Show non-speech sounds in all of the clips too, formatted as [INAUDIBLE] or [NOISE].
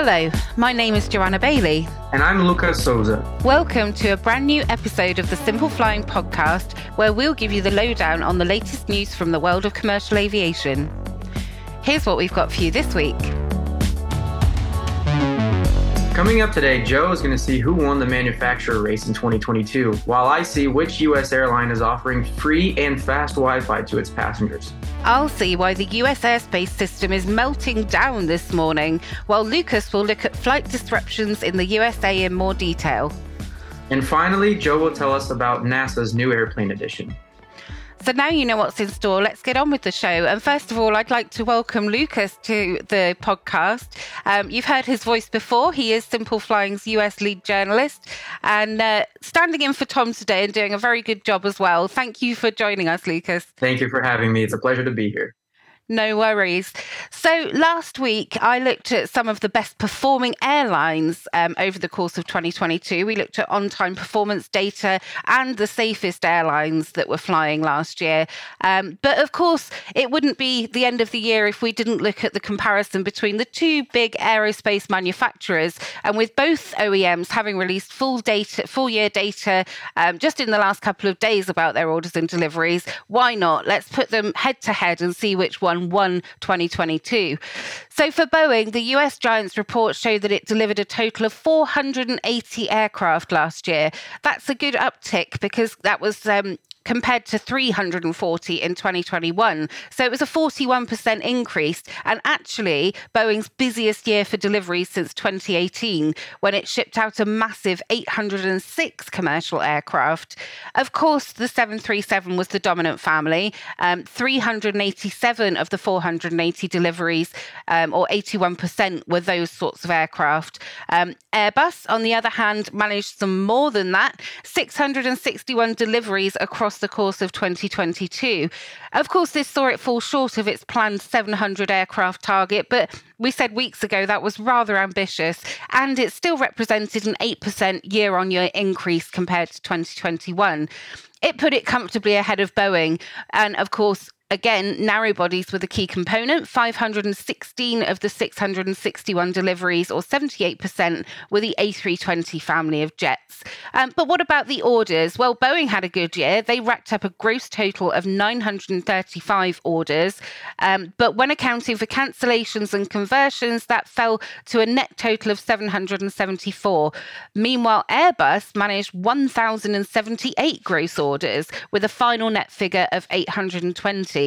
Hello, my name is Joanna Bailey. And I'm Lucas Souza. Welcome to a brand new episode of the Simple Flying podcast, where we'll give you the lowdown on the latest news from the world of commercial aviation. Here's what we've got for you this week. Coming up today, Joe is going to see who won the manufacturer race in 2022, while I see which U.S. airline is offering free and fast Wi Fi to its passengers. I'll see why the US airspace system is melting down this morning, while Lucas will look at flight disruptions in the USA in more detail. And finally, Joe will tell us about NASA's new airplane edition. So now you know what's in store. Let's get on with the show. And first of all, I'd like to welcome Lucas to the podcast. Um, you've heard his voice before. He is Simple Flying's US lead journalist and uh, standing in for Tom today and doing a very good job as well. Thank you for joining us, Lucas. Thank you for having me. It's a pleasure to be here. No worries. So last week, I looked at some of the best performing airlines um, over the course of 2022. We looked at on time performance data and the safest airlines that were flying last year. Um, but of course, it wouldn't be the end of the year if we didn't look at the comparison between the two big aerospace manufacturers. And with both OEMs having released full data, full year data um, just in the last couple of days about their orders and deliveries, why not? Let's put them head to head and see which one 1 2022. So for Boeing, the US Giants report showed that it delivered a total of 480 aircraft last year. That's a good uptick because that was um, compared to 340 in 2021. So it was a 41% increase, and actually Boeing's busiest year for deliveries since 2018, when it shipped out a massive 806 commercial aircraft. Of course, the 737 was the dominant family. Um, 387 of the 480 deliveries, um, or 81%, were those sorts of aircraft. Um, Airbus, on the other hand, managed some more than that 661 deliveries across the course of 2022. Of course, this saw it fall short of its planned 700 aircraft target, but we said weeks ago that was rather ambitious, and it still represented an 8% year on year increase compared to 2021. It put it comfortably ahead of Boeing. And of course, Again, narrow bodies were the key component. 516 of the 661 deliveries, or 78%, were the A320 family of jets. Um, but what about the orders? Well, Boeing had a good year. They racked up a gross total of 935 orders. Um, but when accounting for cancellations and conversions, that fell to a net total of 774. Meanwhile, Airbus managed 1,078 gross orders with a final net figure of 820.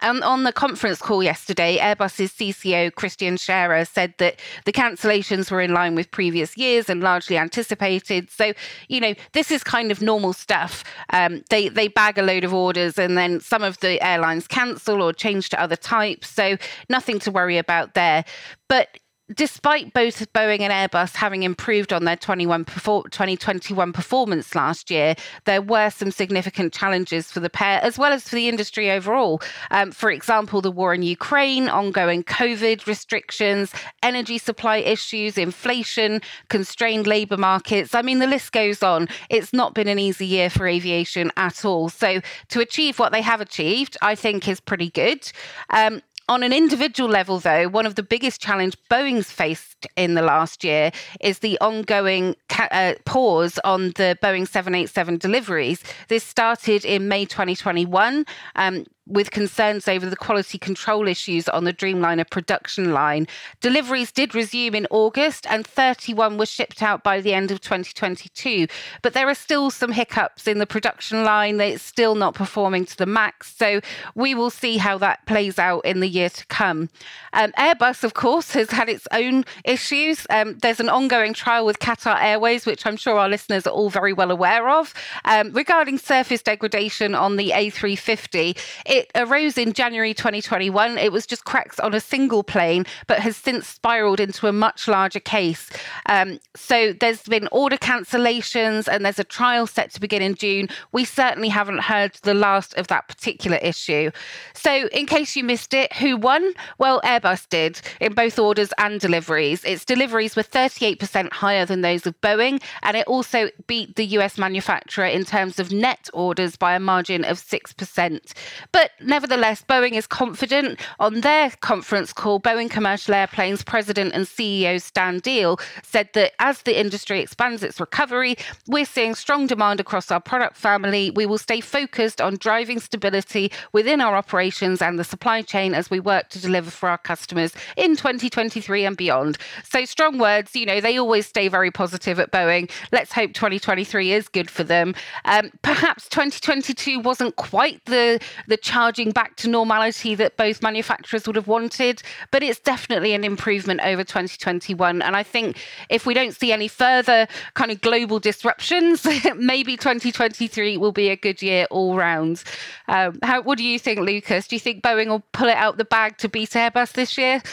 And on the conference call yesterday, Airbus's CCO Christian Scherer said that the cancellations were in line with previous years and largely anticipated. So, you know, this is kind of normal stuff. Um, they they bag a load of orders, and then some of the airlines cancel or change to other types. So, nothing to worry about there. But despite both Boeing and Airbus having improved on their 2021 performance last year, there were some significant challenges for the pair as well as for the industry overall. Um, for example, the war in Ukraine, ongoing COVID restrictions, energy supply issues, inflation, constrained labour markets. I mean, the list goes on. It's not been an easy year for aviation at all. So to achieve what they have achieved, I think is pretty good. Um, on an individual level, though, one of the biggest challenge Boeing's faced in the last year is the ongoing ca- uh, pause on the Boeing 787 deliveries. This started in May 2021. Um, with concerns over the quality control issues on the Dreamliner production line. Deliveries did resume in August and 31 were shipped out by the end of 2022. But there are still some hiccups in the production line. It's still not performing to the max. So we will see how that plays out in the year to come. Um, Airbus, of course, has had its own issues. Um, there's an ongoing trial with Qatar Airways, which I'm sure our listeners are all very well aware of, um, regarding surface degradation on the A350. It arose in January 2021. It was just cracks on a single plane, but has since spiraled into a much larger case. Um, so there's been order cancellations and there's a trial set to begin in June. We certainly haven't heard the last of that particular issue. So, in case you missed it, who won? Well, Airbus did in both orders and deliveries. Its deliveries were 38% higher than those of Boeing, and it also beat the US manufacturer in terms of net orders by a margin of 6%. But But nevertheless, Boeing is confident. On their conference call, Boeing Commercial Airplanes President and CEO Stan Deal said that as the industry expands its recovery, we're seeing strong demand across our product family. We will stay focused on driving stability within our operations and the supply chain as we work to deliver for our customers in 2023 and beyond. So strong words, you know, they always stay very positive at Boeing. Let's hope 2023 is good for them. Um, perhaps 2022 wasn't quite the the charging back to normality that both manufacturers would have wanted, but it's definitely an improvement over 2021. And I think if we don't see any further kind of global disruptions, [LAUGHS] maybe 2023 will be a good year all round. Um, how, what do you think, Lucas? Do you think Boeing will pull it out the bag to beat Airbus this year?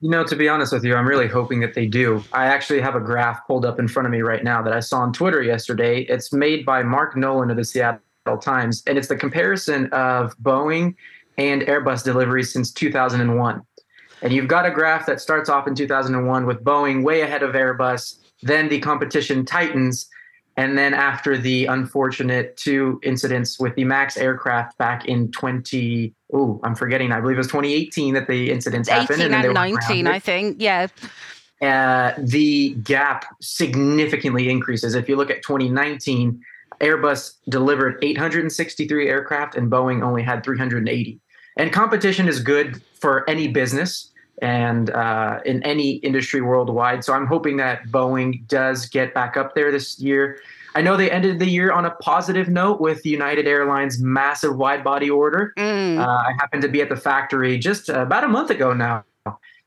You know, to be honest with you, I'm really hoping that they do. I actually have a graph pulled up in front of me right now that I saw on Twitter yesterday. It's made by Mark Nolan of the Seattle Times, and it's the comparison of Boeing and Airbus deliveries since 2001. And you've got a graph that starts off in 2001 with Boeing way ahead of Airbus, then the competition tightens, and then after the unfortunate two incidents with the Max aircraft back in 20, oh, I'm forgetting, I believe it was 2018 that the incidents 18 happened. and, and 19, I think, yeah. Uh, the gap significantly increases. If you look at 2019, Airbus delivered 863 aircraft and Boeing only had 380. And competition is good for any business and uh, in any industry worldwide. So I'm hoping that Boeing does get back up there this year. I know they ended the year on a positive note with United Airlines' massive wide body order. Mm. Uh, I happened to be at the factory just about a month ago now,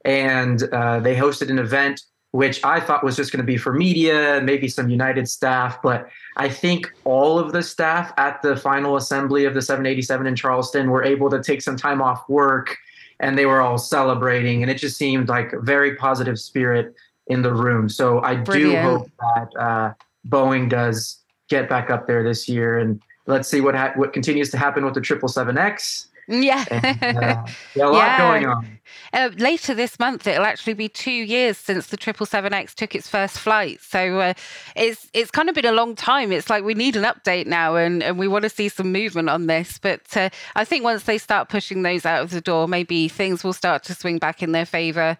and uh, they hosted an event which I thought was just going to be for media, maybe some United staff. But I think all of the staff at the final assembly of the 787 in Charleston were able to take some time off work and they were all celebrating. And it just seemed like a very positive spirit in the room. So I Brilliant. do hope that uh, Boeing does get back up there this year. And let's see what ha- what continues to happen with the 777X. Yeah. And, uh, [LAUGHS] yeah a lot yeah. going on. Uh, later this month, it'll actually be two years since the 777X took its first flight. So uh, it's it's kind of been a long time. It's like we need an update now, and, and we want to see some movement on this. But uh, I think once they start pushing those out of the door, maybe things will start to swing back in their favour.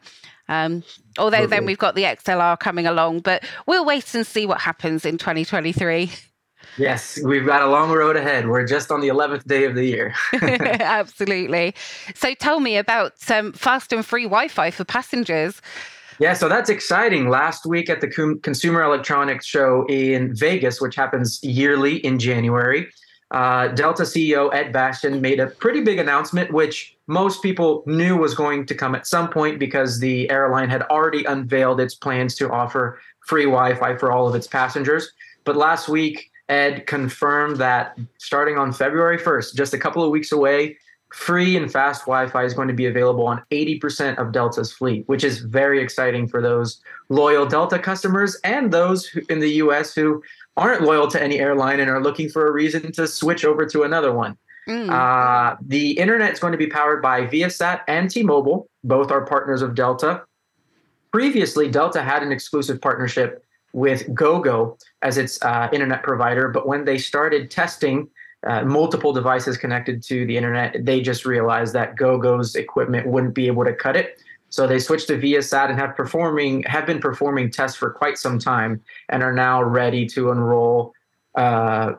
Um, although then we've got the XLR coming along, but we'll wait and see what happens in 2023. Yes, we've got a long road ahead. We're just on the 11th day of the year. [LAUGHS] Absolutely. So tell me about um, fast and free Wi Fi for passengers. Yeah, so that's exciting. Last week at the Consumer Electronics Show in Vegas, which happens yearly in January, uh, Delta CEO Ed Bastian made a pretty big announcement, which most people knew was going to come at some point because the airline had already unveiled its plans to offer free Wi Fi for all of its passengers. But last week, Ed confirmed that starting on February 1st, just a couple of weeks away, free and fast Wi-Fi is going to be available on 80% of Delta's fleet, which is very exciting for those loyal Delta customers and those in the US who aren't loyal to any airline and are looking for a reason to switch over to another one. Mm. Uh, the internet is going to be powered by Viasat and T-Mobile. Both are partners of Delta. Previously, Delta had an exclusive partnership with GoGo as its uh, internet provider. But when they started testing uh, multiple devices connected to the internet, they just realized that GoGo's equipment wouldn't be able to cut it. So they switched to Viasat and have performing have been performing tests for quite some time and are now ready to enroll uh,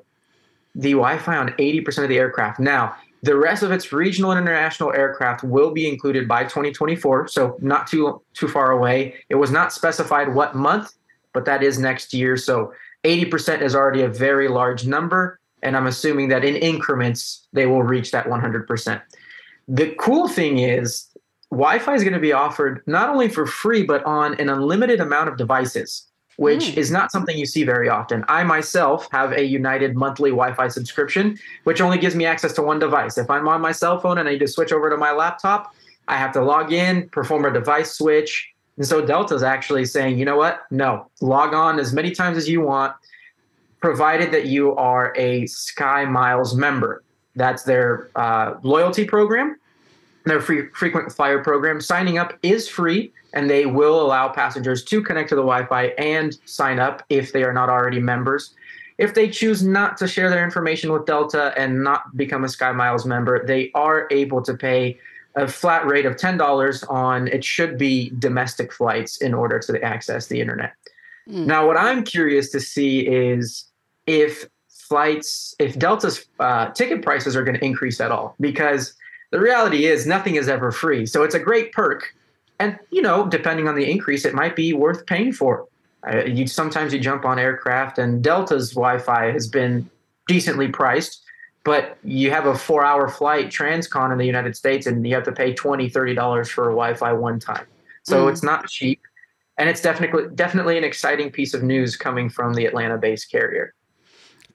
the Wi-Fi on 80% of the aircraft. Now, the rest of its regional and international aircraft will be included by 2024, so not too too far away. It was not specified what month, but that is next year. So 80% is already a very large number. And I'm assuming that in increments, they will reach that 100%. The cool thing is, Wi Fi is going to be offered not only for free, but on an unlimited amount of devices, which mm. is not something you see very often. I myself have a United monthly Wi Fi subscription, which only gives me access to one device. If I'm on my cell phone and I need to switch over to my laptop, I have to log in, perform a device switch, and so Delta's actually saying, you know what? No, log on as many times as you want, provided that you are a Sky Miles member. That's their uh, loyalty program, their free, frequent flyer program. Signing up is free, and they will allow passengers to connect to the Wi Fi and sign up if they are not already members. if they choose not to share their information with Delta and not become a Sky Miles member, they are able to pay a flat rate of $10 on it should be domestic flights in order to access the internet. Mm. Now, what I'm curious to see is if flights, if Delta's uh, ticket prices are going to increase at all, because the reality is nothing is ever free. So it's a great perk. And, you know, depending on the increase, it might be worth paying for. Uh, you sometimes you jump on aircraft, and Delta's Wi-Fi has been decently priced, but you have a four-hour flight transcon in the United States, and you have to pay 20 $30 for a Wi-Fi one time. So mm. it's not cheap, and it's definitely definitely an exciting piece of news coming from the Atlanta-based carrier.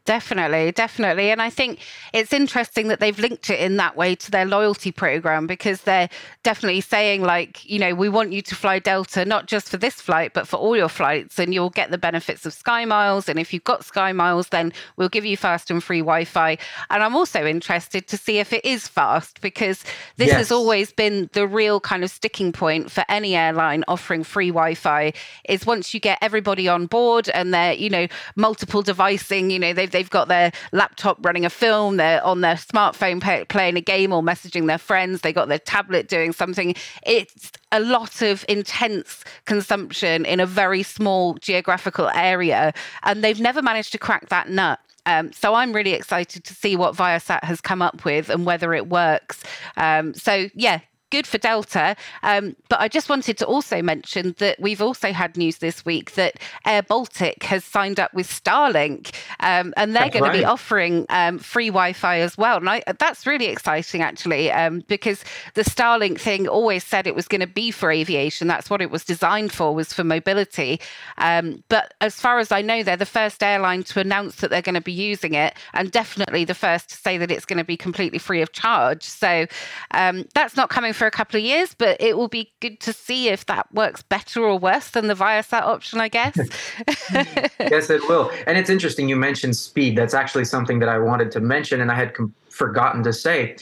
Definitely, definitely. And I think it's interesting that they've linked it in that way to their loyalty program because they're definitely saying, like, you know, we want you to fly Delta, not just for this flight, but for all your flights, and you'll get the benefits of Sky Miles. And if you've got Sky Miles, then we'll give you fast and free Wi Fi. And I'm also interested to see if it is fast because this yes. has always been the real kind of sticking point for any airline offering free Wi Fi is once you get everybody on board and they're, you know, multiple devicing, you know, they've they've got their laptop running a film, they're on their smartphone pay, playing a game or messaging their friends, they got their tablet doing something. It's a lot of intense consumption in a very small geographical area, and they've never managed to crack that nut. Um, so I'm really excited to see what Viasat has come up with and whether it works. Um, so yeah, good for Delta. Um, but I just wanted to also mention that we've also had news this week that Air Baltic has signed up with Starlink, um, and they're going right. to be offering um, free Wi-Fi as well. And I, that's really exciting, actually, um, because the Starlink thing always said it was going to be for aviation. That's what it was designed for, was for mobility. Um, but as far as I know, they're the first airline to announce that they're going to be using it, and definitely the first to say that it's going to be completely free of charge. So um, that's not coming from for a couple of years, but it will be good to see if that works better or worse than the Viasat option, I guess. [LAUGHS] [LAUGHS] [LAUGHS] yes, it will. And it's interesting you mentioned speed. That's actually something that I wanted to mention and I had com- forgotten to say.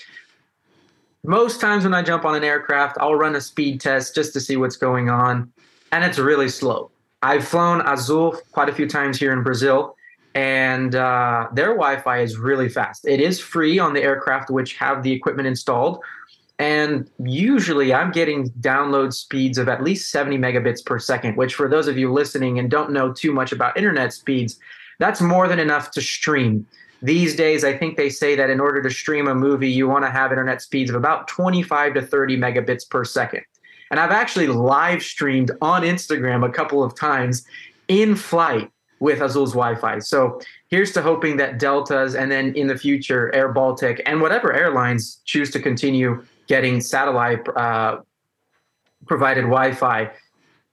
Most times when I jump on an aircraft, I'll run a speed test just to see what's going on, and it's really slow. I've flown Azul quite a few times here in Brazil, and uh, their Wi-Fi is really fast. It is free on the aircraft which have the equipment installed, and usually I'm getting download speeds of at least 70 megabits per second, which for those of you listening and don't know too much about internet speeds, that's more than enough to stream. These days, I think they say that in order to stream a movie, you want to have internet speeds of about 25 to 30 megabits per second. And I've actually live streamed on Instagram a couple of times in flight with Azul's Wi-Fi. So here's to hoping that Deltas and then in the future Air Baltic and whatever airlines choose to continue getting satellite uh, provided Wi-Fi.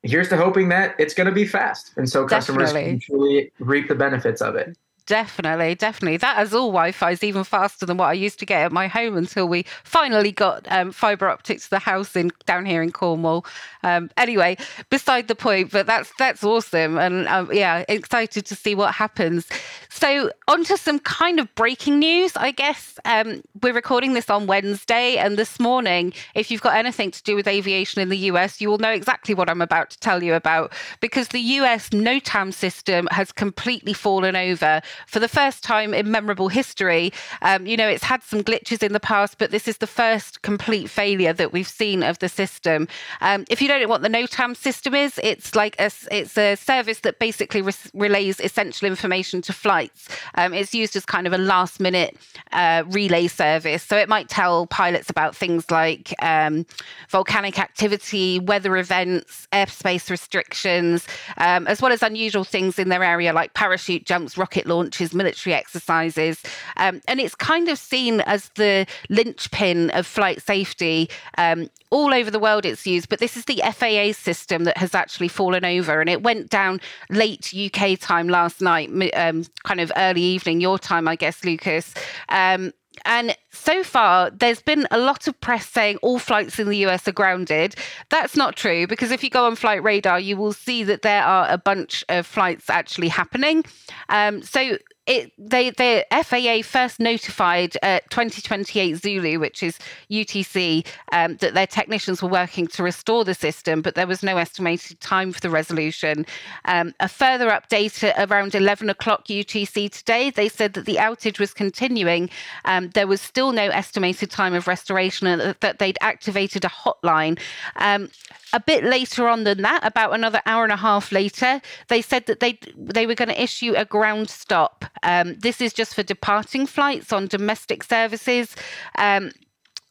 Here's to hoping that it's going to be fast, and so customers Definitely. can truly reap the benefits of it. Definitely, definitely. That all Wi-Fi is even faster than what I used to get at my home until we finally got um, fiber optics to the house in down here in Cornwall. Um, anyway, beside the point, but that's that's awesome, and um, yeah, excited to see what happens. So, on to some kind of breaking news, I guess. Um, we're recording this on Wednesday, and this morning, if you've got anything to do with aviation in the US, you will know exactly what I'm about to tell you about because the US NOTAM system has completely fallen over for the first time in memorable history. Um, you know, it's had some glitches in the past, but this is the first complete failure that we've seen of the system. Um, if you don't know what the NOTAM system is, it's like a, it's a service that basically re- relays essential information to flights. Um, it's used as kind of a last minute uh, relay service. So it might tell pilots about things like um, volcanic activity, weather events, airspace restrictions, um, as well as unusual things in their area like parachute jumps, rocket launch military exercises. Um, and it's kind of seen as the linchpin of flight safety. Um, all over the world it's used, but this is the FAA system that has actually fallen over. And it went down late UK time last night, um, kind of early evening, your time, I guess, Lucas. Um, and so far, there's been a lot of press saying all flights in the US are grounded. That's not true because if you go on Flight Radar, you will see that there are a bunch of flights actually happening. Um, so it they the FAA first notified uh, 2028 Zulu, which is UTC, um, that their technicians were working to restore the system, but there was no estimated time for the resolution. Um, a further update at around 11 o'clock UTC today, they said that the outage was continuing. Um, there was still no estimated time of restoration, and that they'd activated a hotline. Um, a bit later on than that, about another hour and a half later, they said that they they were going to issue a ground stop. Um, this is just for departing flights on domestic services. Um,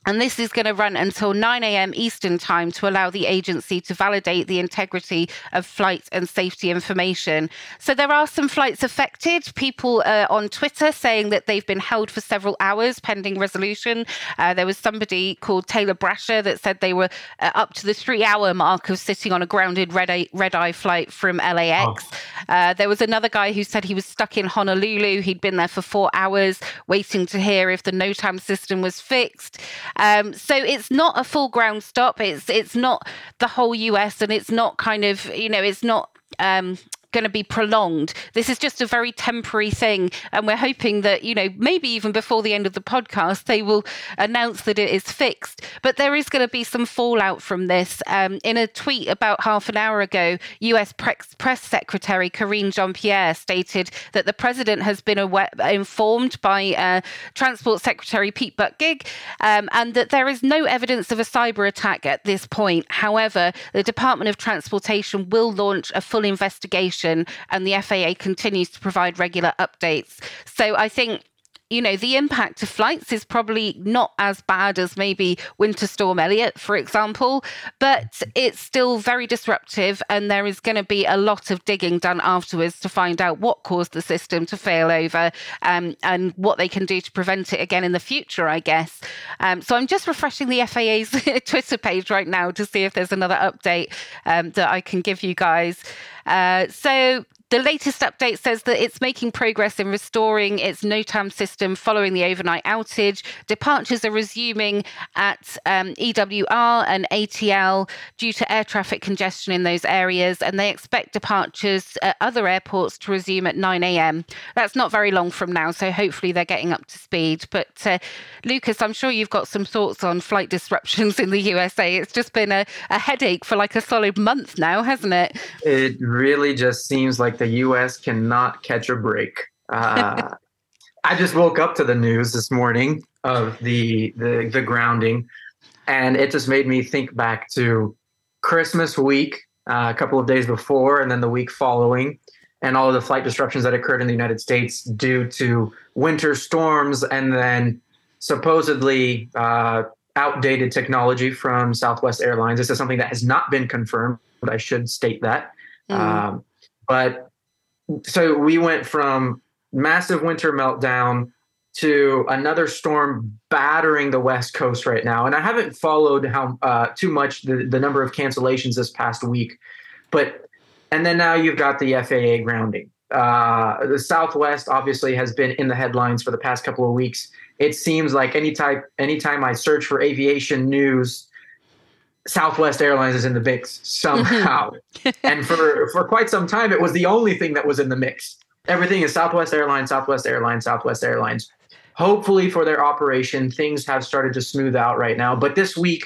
and this is going to run until 9 a.m. Eastern Time to allow the agency to validate the integrity of flight and safety information. So there are some flights affected. People uh, on Twitter saying that they've been held for several hours pending resolution. Uh, there was somebody called Taylor Brasher that said they were uh, up to the three hour mark of sitting on a grounded red eye, red eye flight from LAX. Oh. Uh, there was another guy who said he was stuck in Honolulu. He'd been there for four hours waiting to hear if the NOTAM system was fixed. Um, so it's not a full ground stop. It's it's not the whole US, and it's not kind of you know it's not um, going to be prolonged. This is just a very temporary thing. And we're hoping that, you know, maybe even before the end of the podcast, they will announce that it is fixed. But there is going to be some fallout from this. Um, in a tweet about half an hour ago, US Press Secretary Karine Jean Pierre stated that the president has been aware, informed by uh, Transport Secretary Pete Buttigieg um, and that there is no evidence of a cyber attack at this point. However, the Department of Transportation will launch a full investigation and the FAA continues to provide regular updates. So I think you know, the impact of flights is probably not as bad as maybe Winter Storm Elliott, for example, but it's still very disruptive. And there is going to be a lot of digging done afterwards to find out what caused the system to fail over um, and what they can do to prevent it again in the future, I guess. Um, so I'm just refreshing the FAA's [LAUGHS] Twitter page right now to see if there's another update um, that I can give you guys. Uh, so the latest update says that it's making progress in restoring its NOTAM system following the overnight outage. Departures are resuming at um, EWR and ATL due to air traffic congestion in those areas, and they expect departures at other airports to resume at 9 a.m. That's not very long from now, so hopefully they're getting up to speed. But uh, Lucas, I'm sure you've got some thoughts on flight disruptions in the USA. It's just been a, a headache for like a solid month now, hasn't it? It really just seems like the U.S. cannot catch a break. Uh, I just woke up to the news this morning of the, the the grounding, and it just made me think back to Christmas week, uh, a couple of days before, and then the week following, and all of the flight disruptions that occurred in the United States due to winter storms, and then supposedly uh, outdated technology from Southwest Airlines. This is something that has not been confirmed, but I should state that. Mm. Um, but so we went from massive winter meltdown to another storm battering the west coast right now. And i haven't followed how uh, too much the, the number of cancellations this past week but and then now you've got the faa grounding. Uh, the southwest obviously has been in the headlines for the past couple of weeks. It seems like any type anytime i search for aviation news Southwest Airlines is in the mix somehow. [LAUGHS] and for for quite some time, it was the only thing that was in the mix. Everything is Southwest Airlines, Southwest Airlines, Southwest Airlines. Hopefully, for their operation, things have started to smooth out right now. But this week,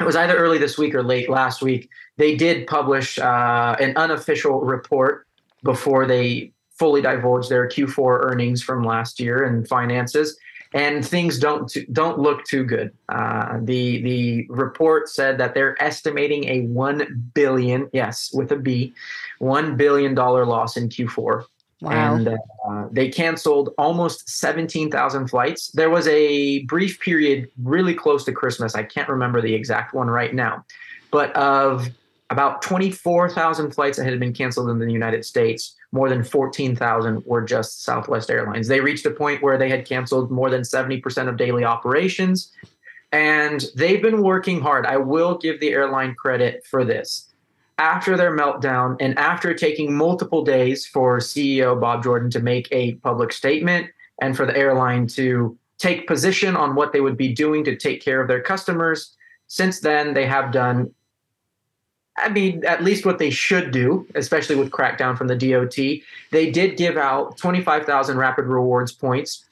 it was either early this week or late last week. They did publish uh, an unofficial report before they fully divulged their Q4 earnings from last year and finances and things don't don't look too good. Uh, the the report said that they're estimating a one billion, yes, with a B, one billion dollar loss in Q4. Wow. And uh, they canceled almost 17,000 flights. There was a brief period really close to Christmas. I can't remember the exact one right now, but of about 24,000 flights that had been canceled in the United States, more than 14,000 were just Southwest Airlines. They reached a point where they had canceled more than 70% of daily operations. And they've been working hard. I will give the airline credit for this. After their meltdown and after taking multiple days for CEO Bob Jordan to make a public statement and for the airline to take position on what they would be doing to take care of their customers, since then they have done I mean, at least what they should do, especially with crackdown from the DOT. They did give out 25,000 rapid rewards points,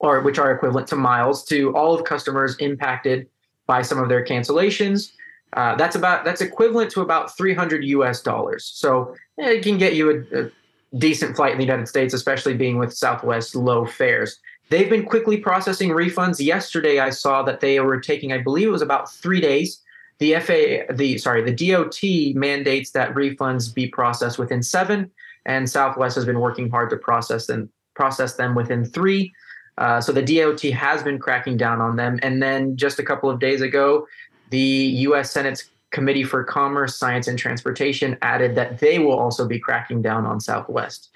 or which are equivalent to miles, to all of customers impacted by some of their cancellations. Uh, that's about that's equivalent to about 300 US dollars. So it can get you a, a decent flight in the United States, especially being with Southwest low fares. They've been quickly processing refunds. Yesterday, I saw that they were taking, I believe it was about three days. The FA, the sorry, the DOT mandates that refunds be processed within seven, and Southwest has been working hard to process them process them within three. Uh, so the DOT has been cracking down on them. And then just a couple of days ago, the U.S. Senate's Committee for Commerce, Science, and Transportation added that they will also be cracking down on Southwest.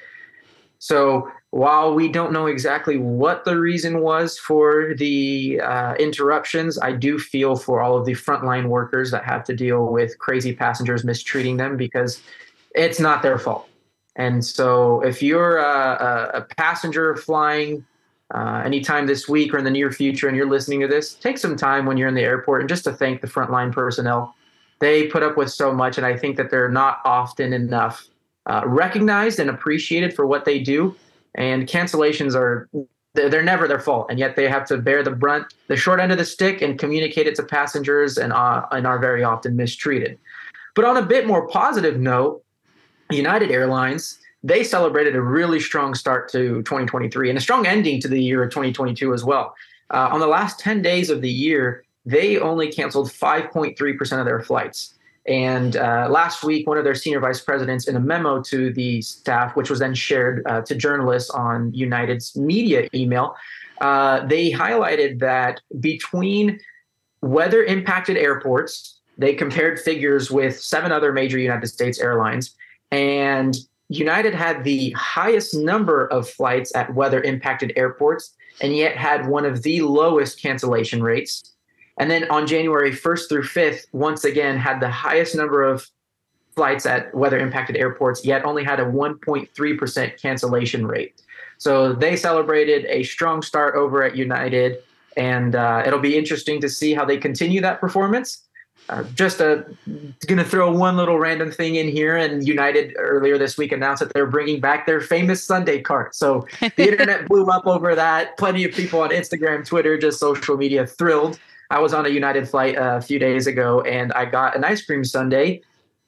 So while we don't know exactly what the reason was for the uh, interruptions, I do feel for all of the frontline workers that have to deal with crazy passengers mistreating them because it's not their fault. And so if you're a, a passenger flying uh, anytime this week or in the near future and you're listening to this, take some time when you're in the airport and just to thank the frontline personnel. They put up with so much, and I think that they're not often enough uh, recognized and appreciated for what they do. And cancellations are they're never their fault, and yet they have to bear the brunt, the short end of the stick, and communicate it to passengers, and uh, and are very often mistreated. But on a bit more positive note, United Airlines they celebrated a really strong start to 2023 and a strong ending to the year of 2022 as well. Uh, on the last 10 days of the year, they only canceled 5.3% of their flights. And uh, last week, one of their senior vice presidents, in a memo to the staff, which was then shared uh, to journalists on United's media email, uh, they highlighted that between weather impacted airports, they compared figures with seven other major United States airlines, and United had the highest number of flights at weather impacted airports and yet had one of the lowest cancellation rates. And then on January 1st through 5th, once again, had the highest number of flights at weather impacted airports, yet only had a 1.3% cancellation rate. So they celebrated a strong start over at United, and uh, it'll be interesting to see how they continue that performance. Uh, just a gonna throw one little random thing in here. And United earlier this week announced that they're bringing back their famous sundae cart. So the [LAUGHS] internet blew up over that. Plenty of people on Instagram, Twitter, just social media thrilled. I was on a United flight a few days ago, and I got an ice cream sundae,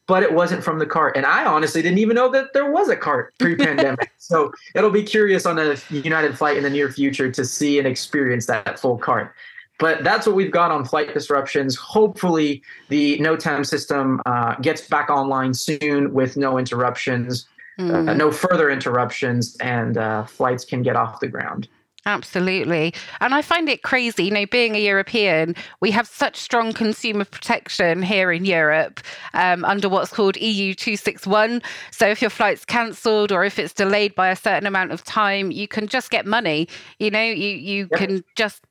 but it wasn't from the cart. And I honestly didn't even know that there was a cart [LAUGHS] pre-pandemic. so it'll be curious on a United flight in the near future to see and experience that full cart. But that's what we've got on flight disruptions. Hopefully, the NOTAM system uh, gets back online soon with no interruptions, mm. uh, hmm. no further interruptions, and uh, flights can get off the ground. Absolutely. And I find it crazy, you know, being a European, we have such strong consumer protection here in Europe um, under what's called EU 261. So if your flight's cancelled or if it's delayed by a certain amount of time, you can just get money. You know, you, you yep. can just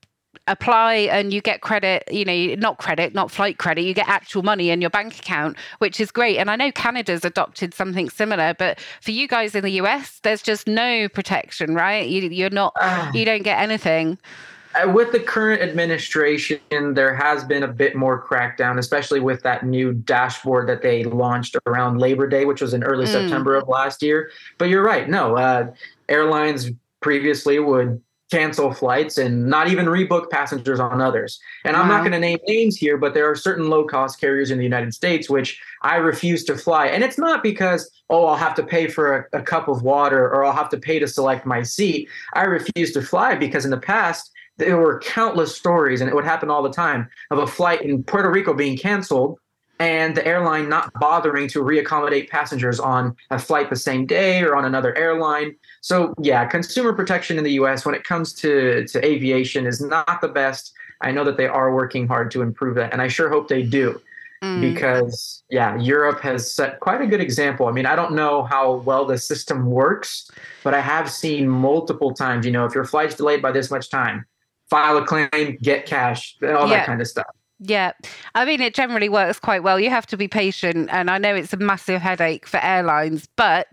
apply and you get credit, you know, not credit, not flight credit, you get actual money in your bank account, which is great. And I know Canada's adopted something similar, but for you guys in the US, there's just no protection, right? You, are not, uh, you don't get anything. Uh, with the current administration, there has been a bit more crackdown, especially with that new dashboard that they launched around Labor Day, which was in early mm. September of last year. But you're right. No, uh, airlines previously would cancel flights and not even rebook passengers on others. And wow. I'm not going to name names here, but there are certain low cost carriers in the United States which I refuse to fly. And it's not because, oh, I'll have to pay for a, a cup of water or I'll have to pay to select my seat. I refuse to fly because in the past, there were countless stories, and it would happen all the time, of a flight in Puerto Rico being canceled and the airline not bothering to reaccommodate passengers on a flight the same day or on another airline. So yeah, consumer protection in the US when it comes to, to aviation is not the best. I know that they are working hard to improve that, and I sure hope they do. Mm. Because yeah, Europe has set quite a good example. I mean, I don't know how well the system works, but I have seen multiple times, you know, if your flight's delayed by this much time, file a claim, get cash, all yeah. that kind of stuff. Yeah, I mean, it generally works quite well. You have to be patient, and I know it's a massive headache for airlines, but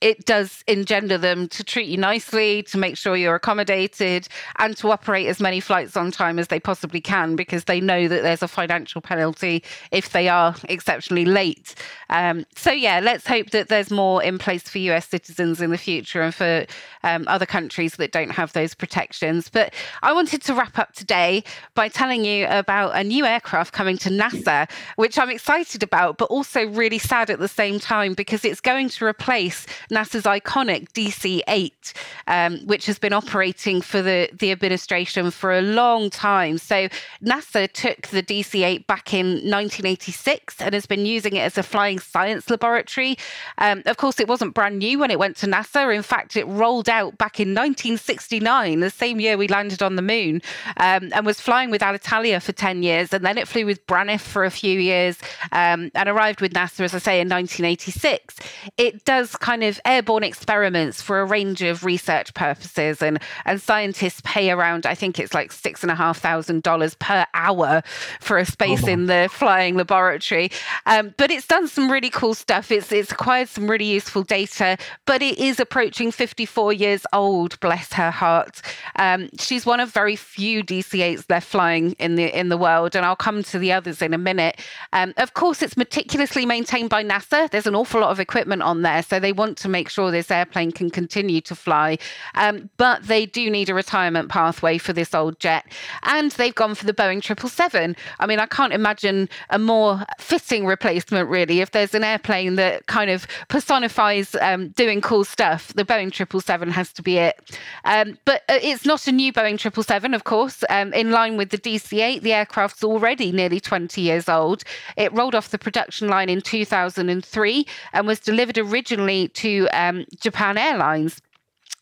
it does engender them to treat you nicely, to make sure you're accommodated, and to operate as many flights on time as they possibly can because they know that there's a financial penalty if they are exceptionally late. Um, so, yeah, let's hope that there's more in place for US citizens in the future and for um, other countries that don't have those protections. But I wanted to wrap up today by telling you about a new aircraft coming to NASA, which I'm excited about, but also really sad at the same time because it's going to replace NASA's iconic DC 8, um, which has been operating for the, the administration for a long time. So NASA took the DC 8 back in 1986 and has been using it as a flying science laboratory. Um, of course, it wasn't brand new when it went to NASA. In fact, it rolled out back in 1969, the same year we landed on the moon, um, and was flying with Alitalia for 10 years. And then it flew with Braniff for a few years um, and arrived with NASA, as I say, in 1986. It does kind of airborne experiments for a range of research purposes, and, and scientists pay around, I think it's like six and a half thousand dollars per hour for a space oh. in the flying laboratory. Um, but it's done some really cool stuff. It's, it's acquired some really useful data, but it is approaching 54 years old, bless her heart. Um, she's one of very few DC-8s left flying in the in the world, and I'll come to the others in a minute. Um, of course, it's meticulously maintained by NASA. There's an awful lot of equipment on there, so they want to make sure this airplane can continue to fly. Um, but they do need a retirement pathway for this old jet, and they've gone for the Boeing 777. I mean, I can't imagine a more fitting replacement, really. If there's an airplane that kind of personifies um, doing cool stuff, the Boeing 777 has to be it. Um, but uh, it's not a new Boeing 777, of course. Um, in line with the DC 8, the aircraft's already nearly 20 years old. It rolled off the production line in 2003 and was delivered originally to um, Japan Airlines.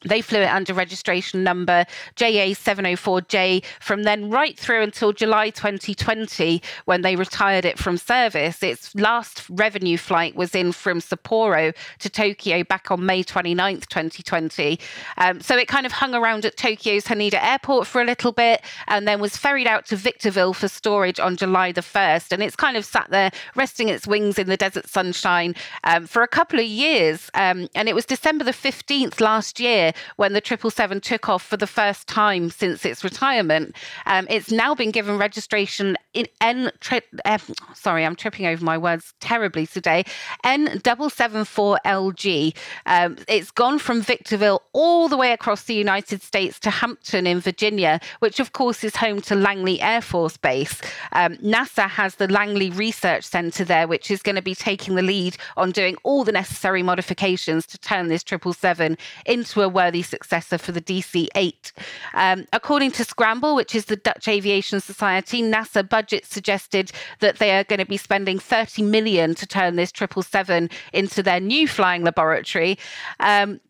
They flew it under registration number JA704J from then right through until July 2020 when they retired it from service. Its last revenue flight was in from Sapporo to Tokyo back on May 29th, 2020. Um, so it kind of hung around at Tokyo's Haneda Airport for a little bit and then was ferried out to Victorville for storage on July the 1st. And it's kind of sat there resting its wings in the desert sunshine um, for a couple of years. Um, and it was December the 15th last year when the 777 took off for the first time since its retirement. Um, it's now been given registration in N. Tri- uh, sorry, I'm tripping over my words terribly today. N774LG. Um, it's gone from Victorville all the way across the United States to Hampton in Virginia, which of course is home to Langley Air Force Base. Um, NASA has the Langley Research Center there, which is going to be taking the lead on doing all the necessary modifications to turn this 777 into a worthy successor for the DC 8. Um, according to Scramble, which is the Dutch Aviation Society, NASA budget suggested that they are going to be spending 30 million to turn this 777 into their new flying laboratory. Um,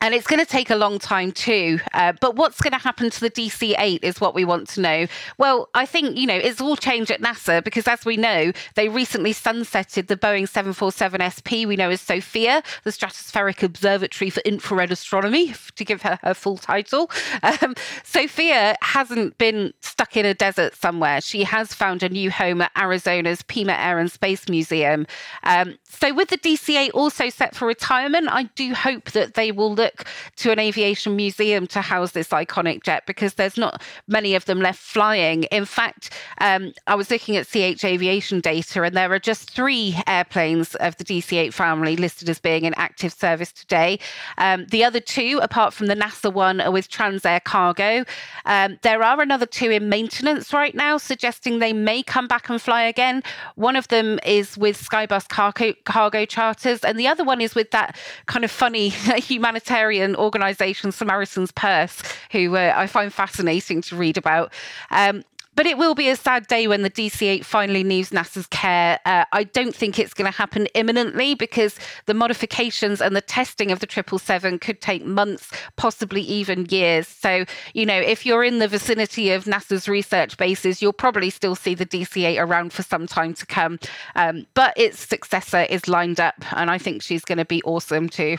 and it's going to take a long time too. Uh, but what's going to happen to the DC 8 is what we want to know. Well, I think, you know, it's all changed at NASA because, as we know, they recently sunsetted the Boeing 747 SP, we know as SOFIA, the Stratospheric Observatory for Infrared Astronomy, [LAUGHS] to give her her full title. Um, SOFIA hasn't been stuck in a desert somewhere. She has found a new home at Arizona's Pima Air and Space Museum. Um, so, with the DC 8 also set for retirement, I do hope that they will look look to an aviation museum to house this iconic jet because there's not many of them left flying. In fact, um, I was looking at CH Aviation data, and there are just three airplanes of the DC 8 family listed as being in active service today. Um, the other two, apart from the NASA one, are with Transair Cargo. Um, there are another two in maintenance right now, suggesting they may come back and fly again. One of them is with Skybus Cargo, cargo Charters, and the other one is with that kind of funny [LAUGHS] humanitarian humanitarian organisation Samaritan's Purse, who uh, I find fascinating to read about. Um, but it will be a sad day when the DC 8 finally leaves NASA's care. Uh, I don't think it's going to happen imminently because the modifications and the testing of the 777 could take months, possibly even years. So, you know, if you're in the vicinity of NASA's research bases, you'll probably still see the DC 8 around for some time to come. Um, but its successor is lined up, and I think she's going to be awesome too.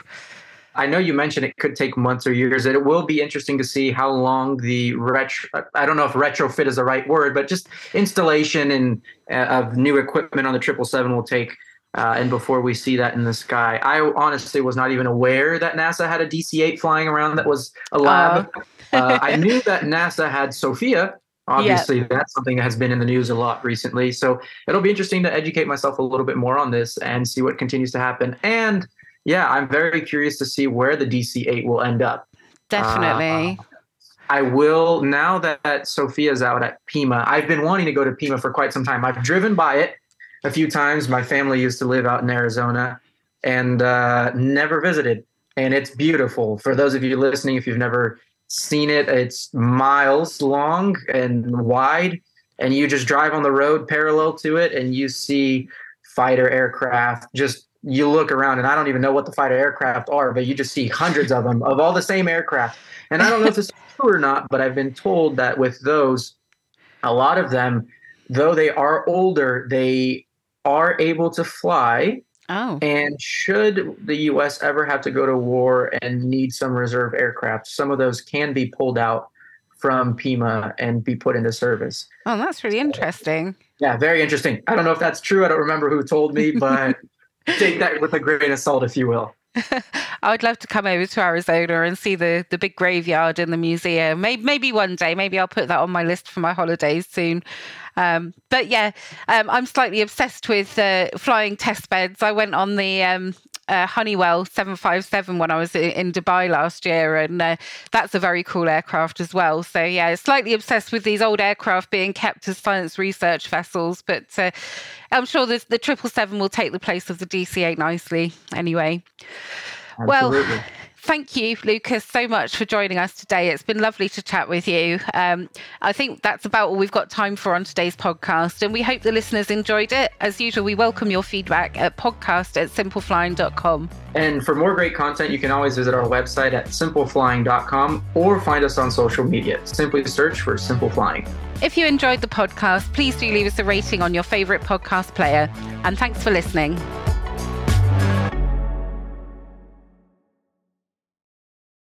I know you mentioned it could take months or years. And it will be interesting to see how long the retro, I don't know if retrofit is the right word, but just installation and uh, of new equipment on the 777 will take. Uh, and before we see that in the sky, I honestly was not even aware that NASA had a DC 8 flying around that was a lab. Oh. uh, I knew that NASA had SOFIA, [LAUGHS] Obviously, yeah. that's something that has been in the news a lot recently. So it'll be interesting to educate myself a little bit more on this and see what continues to happen. And yeah, I'm very curious to see where the DC 8 will end up. Definitely. Uh, I will, now that SOFIA's out at Pima, I've been wanting to go to Pima for quite some time. I've driven by it a few times. My family used to live out in Arizona and uh, never visited. And it's beautiful. For those of you listening, if you've never seen it. It's miles long and wide, and you just drive on the road parallel to it, and you see fighter aircraft. Just you look around, and I don't even know what the fighter aircraft are, but you just see hundreds of them of all the same aircraft. And I don't know if this is [LAUGHS] true or not, but I've been told that with those, a lot of them, though they are older, they are able to fly Oh. And should the U.S. ever have to go to war and need some reserve aircraft, some of those can be pulled out from Pima and be put into service. Oh, that's really interesting. Yeah, very interesting. I don't know if that's true. I don't remember who told me, [LAUGHS] but take that with a grain of salt, if you will. [LAUGHS] I would love to come over to Arizona and see the the big graveyard in the museum. Maybe maybe one day. Maybe I'll put that on my list for my holidays soon. Um, but yeah, um, I'm slightly obsessed with uh, flying test beds. I went on the um, uh, Honeywell 757 when I was in Dubai last year, and uh, that's a very cool aircraft as well. So yeah, slightly obsessed with these old aircraft being kept as science research vessels, but uh, I'm sure the triple seven will take the place of the DC-8 nicely. Anyway, Absolutely. well. Thank you, Lucas, so much for joining us today. It's been lovely to chat with you. Um, I think that's about all we've got time for on today's podcast, and we hope the listeners enjoyed it. As usual, we welcome your feedback at podcast at simpleflying.com. And for more great content, you can always visit our website at simpleflying.com or find us on social media. Simply search for Simple Flying. If you enjoyed the podcast, please do leave us a rating on your favorite podcast player. And thanks for listening.